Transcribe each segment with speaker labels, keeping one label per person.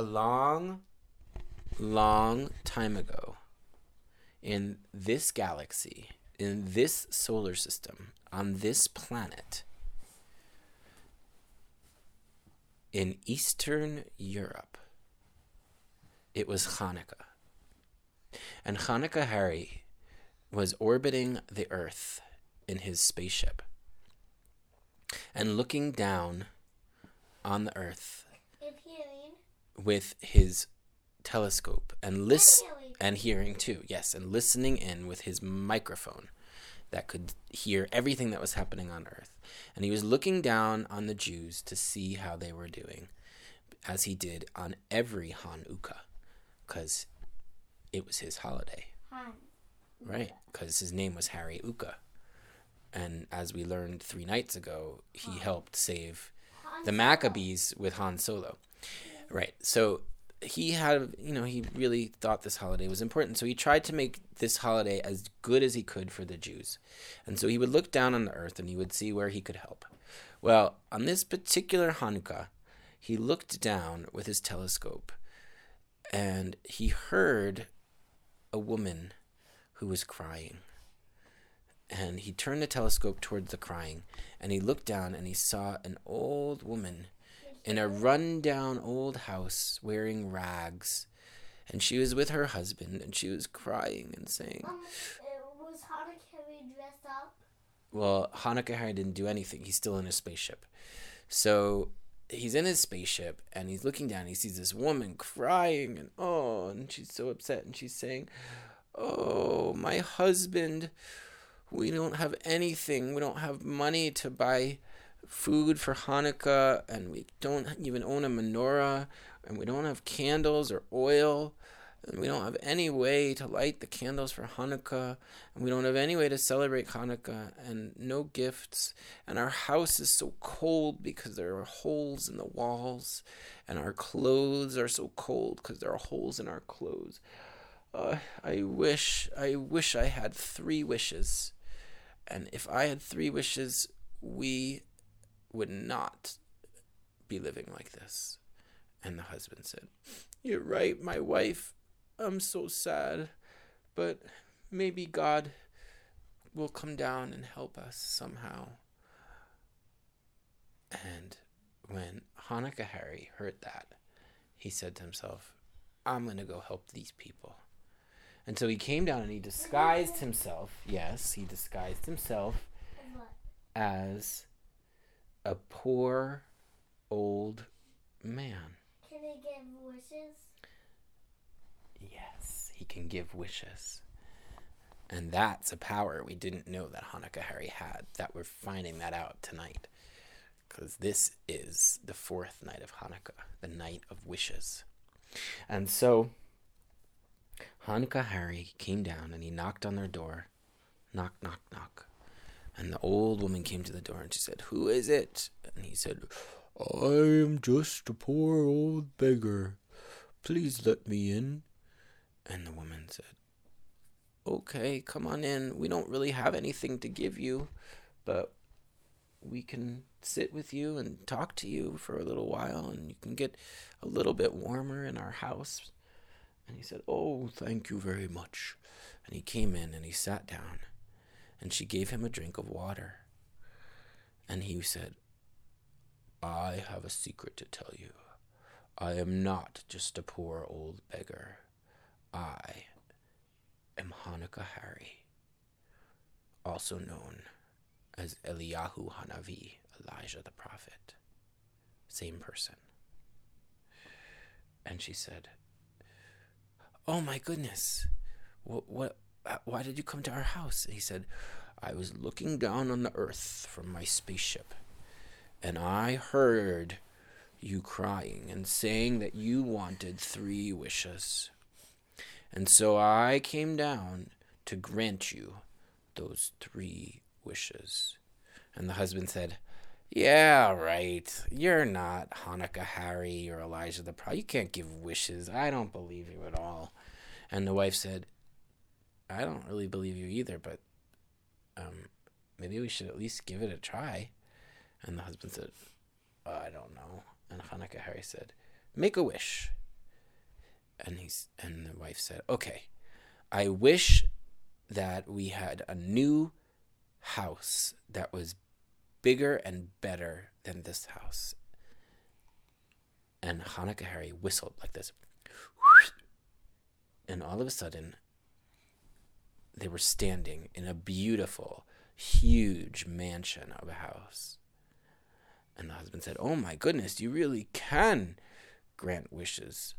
Speaker 1: A long, long time ago, in this galaxy, in this solar system, on this planet, in Eastern Europe, it was Hanukkah. And Hanukkah Harry was orbiting the Earth in his spaceship and looking down on the Earth. With his telescope and listen and hearing too yes and listening in with his microphone that could hear everything that was happening on earth. And he was looking down on the jews to see how they were doing as he did on every hanukkah because it was his holiday.
Speaker 2: Han.
Speaker 1: right because his name was harry uka. And as we learned three nights ago he helped save the Maccabees with Han Solo. Right. So he had, you know, he really thought this holiday was important. So he tried to make this holiday as good as he could for the Jews. And so he would look down on the earth and he would see where he could help. Well, on this particular Hanukkah, he looked down with his telescope and he heard a woman who was crying. And he turned the telescope towards the crying and he looked down and he saw an old woman in a run-down old house wearing rags. And she was with her husband and she was crying and saying,
Speaker 2: Um, uh, was Hanukkah dressed up?
Speaker 1: Well, Hanukkah Harry didn't do anything. He's still in his spaceship. So he's in his spaceship and he's looking down. He sees this woman crying and oh, and she's so upset and she's saying, Oh, my husband, we don't have anything. We don't have money to buy food for Hanukkah and we don't even own a menorah and we don't have candles or oil and we don't have any way to light the candles for Hanukkah, and we don't have any way to celebrate Hanukkah, and no gifts, and our house is so cold because there are holes in the walls, and our clothes are so cold because there are holes in our clothes. Uh, I wish, I wish I had three wishes, and if I had three wishes, we would not be living like this. And the husband said, You're right, my wife. I'm so sad, but maybe God will come down and help us somehow. And when Hanukkah Harry heard that, he said to himself, I'm going to go help these people. And so he came down and he disguised himself. Yes, he disguised himself as a poor old man.
Speaker 2: Can they give wishes?
Speaker 1: Yes, he can give wishes. And that's a power we didn't know that Hanukkah Harry had, that we're finding that out tonight. Because this is the fourth night of Hanukkah, the night of wishes. And so Hanukkah Harry came down and he knocked on their door. Knock, knock, knock. And the old woman came to the door and she said, Who is it? And he said, I am just a poor old beggar. Please let me in. And the woman said, Okay, come on in. We don't really have anything to give you, but we can sit with you and talk to you for a little while, and you can get a little bit warmer in our house. And he said, Oh, thank you very much. And he came in and he sat down, and she gave him a drink of water. And he said, I have a secret to tell you. I am not just a poor old beggar. I am Hanukkah Harry, also known as Eliyahu Hanavi, Elijah the prophet. Same person. And she said, "Oh my goodness, what? What? Why did you come to our house?" And he said, "I was looking down on the earth from my spaceship, and I heard." You crying and saying that you wanted three wishes. And so I came down to grant you those three wishes. And the husband said, Yeah, right. You're not Hanukkah Harry or Elijah the prophet. You can't give wishes. I don't believe you at all. And the wife said, I don't really believe you either, but um, maybe we should at least give it a try. And the husband said, "Uh, I don't know. And Hanukkah Harry said, Make a wish. and he's and the wife said, "Okay, I wish that we had a new house that was bigger and better than this house." And Hanukkah Harry whistled like this, and all of a sudden, they were standing in a beautiful, huge mansion of a house. And the husband said, Oh my goodness, you really can grant wishes.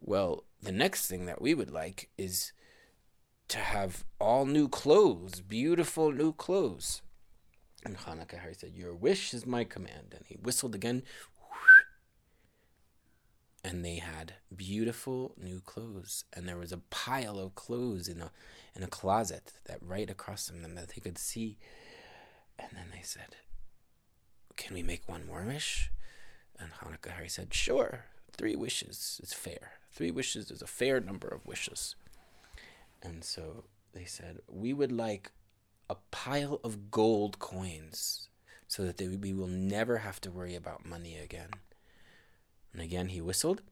Speaker 1: Well, the next thing that we would like is to have all new clothes, beautiful new clothes. And Hanukkah Harry said, Your wish is my command. And he whistled again. And they had beautiful new clothes. And there was a pile of clothes in a in a closet that right across from them that they could see. And then they said, Can we make one more wish? And Hanukkah Harry said, Sure, three wishes is fair. Three wishes is a fair number of wishes. And so they said, We would like a pile of gold coins so that they, we will never have to worry about money again. And again he whistled,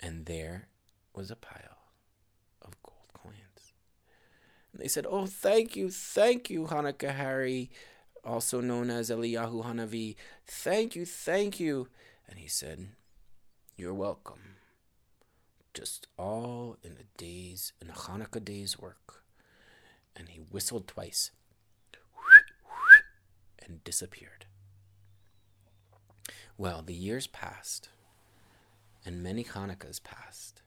Speaker 1: and there was a pile of gold coins. And they said, Oh, thank you, thank you, Hanukkah Harry, also known as Eliyahu Hanavi. Thank you, thank you. And he said, You're welcome. Just all in a day's, in a Hanukkah day's work. And he whistled twice and disappeared. Well, the years passed, and many Hanukkahs passed,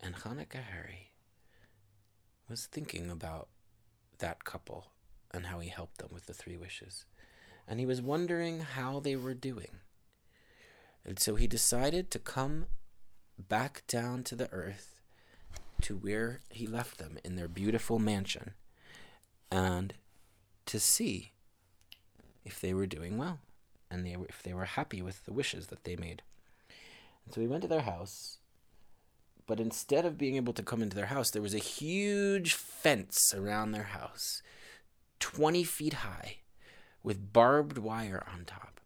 Speaker 1: and Hanukkah Harry was thinking about that couple and how he helped them with the three wishes. And he was wondering how they were doing. And so he decided to come back down to the earth to where he left them in their beautiful mansion and to see if they were doing well and they if they were happy with the wishes that they made. And so he went to their house, but instead of being able to come into their house, there was a huge fence around their house, 20 feet high, with barbed wire on top.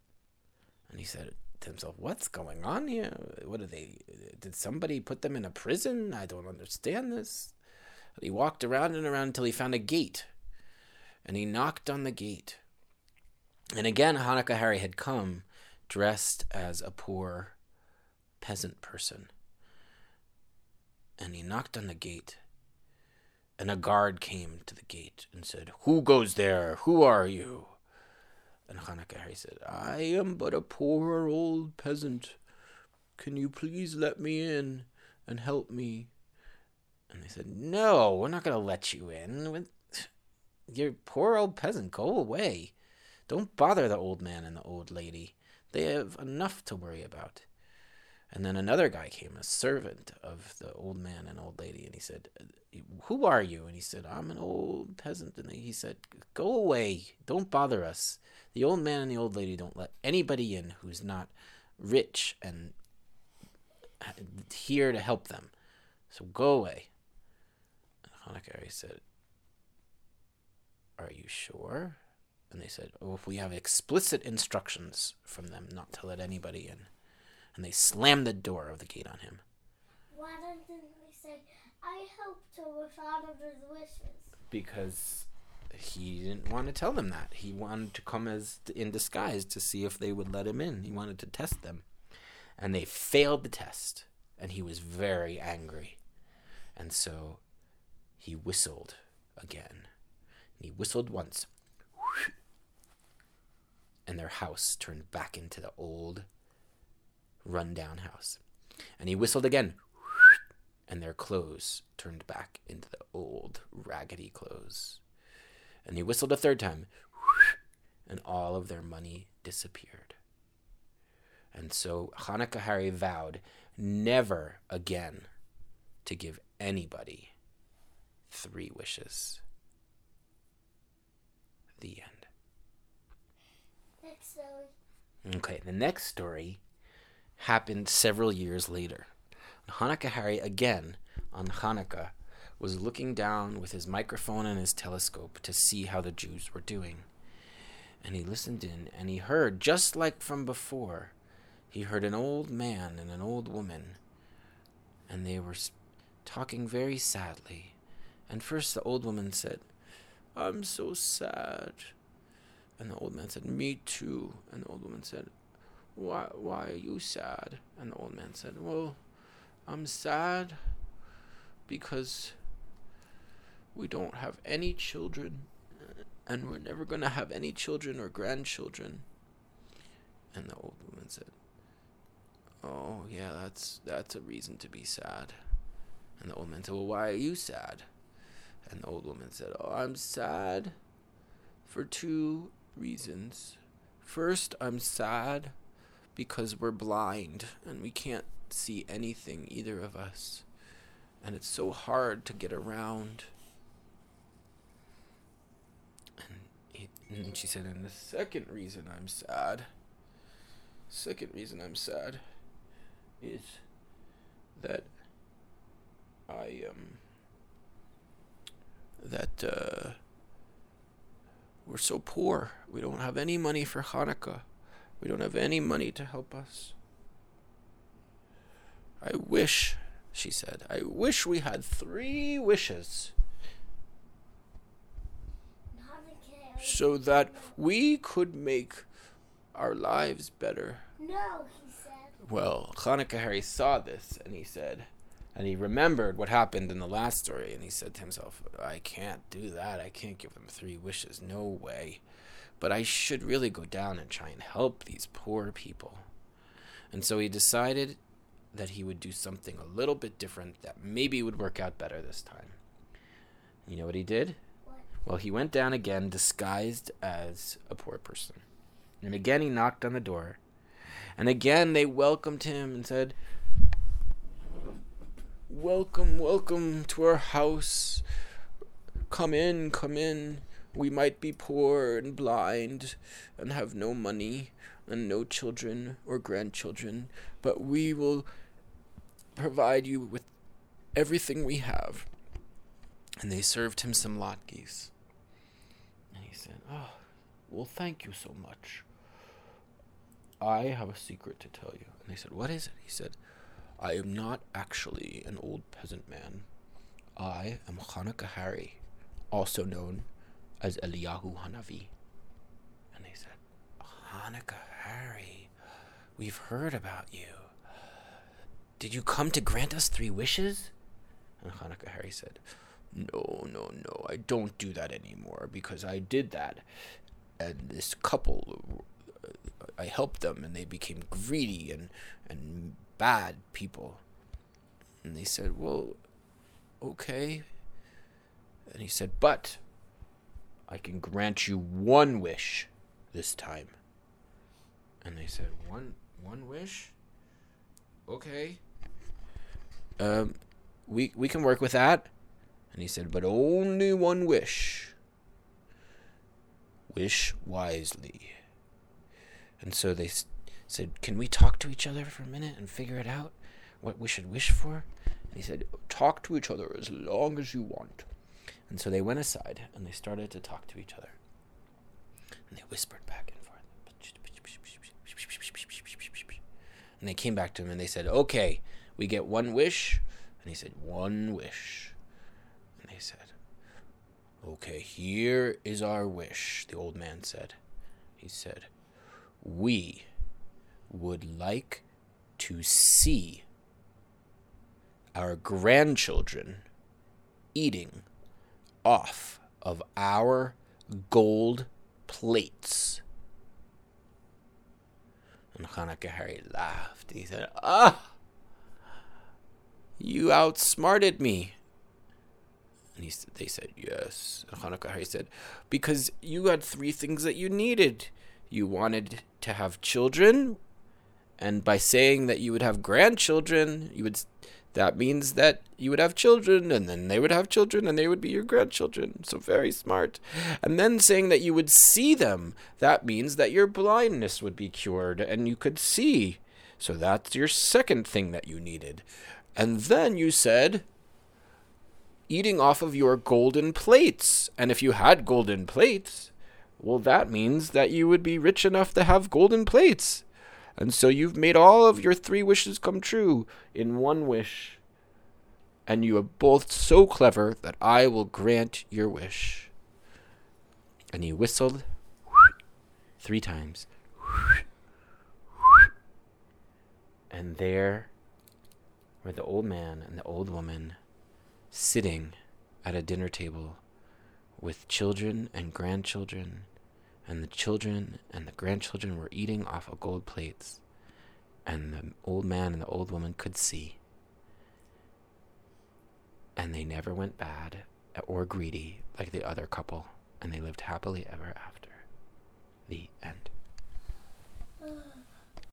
Speaker 1: And he said, to himself, What's going on here? What are they? Did somebody put them in a prison? I don't understand this. He walked around and around until he found a gate. And he knocked on the gate. And again, Hanukkah Harry had come dressed as a poor peasant person. And he knocked on the gate. And a guard came to the gate and said, Who goes there? Who are you? And Hanukkah Harry said, I am but a poor old peasant. Can you please let me in and help me? And they said, No, we're not going to let you in. You're poor old peasant. Go away. Don't bother the old man and the old lady. They have enough to worry about. And then another guy came, a servant of the old man and old lady, and he said, Who are you? And he said, I'm an old peasant. And he said, Go away. Don't bother us. The old man and the old lady don't let anybody in who's not rich and here to help them. So go away. And Hanukkah said, Are you sure? And they said, Oh, if we have explicit instructions from them not to let anybody in. And they slammed the door of the gate on him.
Speaker 2: Why didn't they say, I helped her with all of his wishes?
Speaker 1: Because he didn't want to tell them that. He wanted to come as in disguise to see if they would let him in. He wanted to test them. And they failed the test, and he was very angry. And so he whistled again. And He whistled once. And their house turned back into the old rundown house. And he whistled again. And their clothes turned back into the old raggedy clothes and he whistled a third time, and all of their money disappeared. And so Hanukkah Harry vowed never again to give anybody three wishes. The end.
Speaker 2: Next story.
Speaker 1: Okay, the next story happened several years later. Hanukkah Harry, again, on Hanukkah, was looking down with his microphone and his telescope to see how the Jews were doing. And he listened in, and he heard, just like from before, he heard an old man and an old woman and they were talking very sadly. And first the old woman said, I'm so sad. And the old man said, Me too. And the old woman said, Why why are you sad? And the old man said, Well, I'm sad because we don't have any children and we're never going to have any children or grandchildren. And the old woman said, "Oh, yeah, that's that's a reason to be sad." And the old man said, "Well, why are you sad?" And the old woman said, "Oh, I'm sad for two reasons. First, I'm sad because we're blind and we can't see anything either of us. And it's so hard to get around." And, and she said, "And the second reason I'm sad, second reason I'm sad is that I um that uh we're so poor. We don't have any money for Hanukkah. We don't have any money to help us. I wish, she said, I wish we had three wishes so that we could make our lives better.
Speaker 2: No, he said.
Speaker 1: Well, Hanukkah Harry saw this and he said, and he remembered what happened in the last story, and he said to himself, I can't do that. I can't give them three wishes. No way. But I should really go down and try and help these poor people. And so he decided that he would do something a little bit different that maybe would work out better this time. You know what he did?
Speaker 2: What?
Speaker 1: Well, he went down again disguised as a poor person. And again he knocked on the door. And again they welcomed him and said, Welcome, welcome to our house. Come in, come in. We might be poor and blind and have no money and no children or grandchildren, but we will provide you with everything we have. And they served him some latkes. And he said, Oh, well, thank you so much. I have a secret to tell you. And they said, What is it? He said, I am not actually an old peasant man. I am Hanukkah Harry, also known as Eliyahu Hanavi. And they said, Hanukkah Harry, we've heard about you. Did you come to grant us three wishes? And Hanukkah Harry said, No, no, no, I don't do that anymore because I did that. And this couple, uh, I helped them and they became greedy and, and bad people. And they said, Well, okay. And he said, But I can grant you one wish this time. And they said, One one wish? Okay. Um we we can work with that. And he said, But only one wish. Wish wisely. And so they said, Can we talk to each other for a minute and figure it out? What we should wish for? And he said, Talk to each other as long as you want. And so they went aside and they started to talk to each other. And they whispered back and forth. And they came back to him and they said, Okay, we get one wish. And he said, One wish. And they said, Okay, here is our wish, the old man said. He said, We would like to see our grandchildren eating off of our gold plates. And Hanukkah Harry laughed. He said, Ah, you outsmarted me. And he, s- they said, Yes. And Hanukkah Harry said, Because you had three things that you needed. You wanted to have children, and by saying that you would have grandchildren, you would that means that you would have children and then they would have children and they would be your grandchildren. So very smart. And then saying that you would see them, that means that your blindness would be cured and you could see. So that's your second thing that you needed. And then you said eating off of your golden plates. And if you had golden plates, well, that means that you would be rich enough to have golden plates. And so you've made all of your three wishes come true in one wish. and you are both so clever that I will grant your wish. And he whistled three times. And there were the old man and the old woman sitting at a dinner table with children and grandchildren, and the children and the grandchildren were eating off of gold plates, and the old man and the old woman could see. And they never went bad or greedy like the other couple, and they lived happily ever after. The end.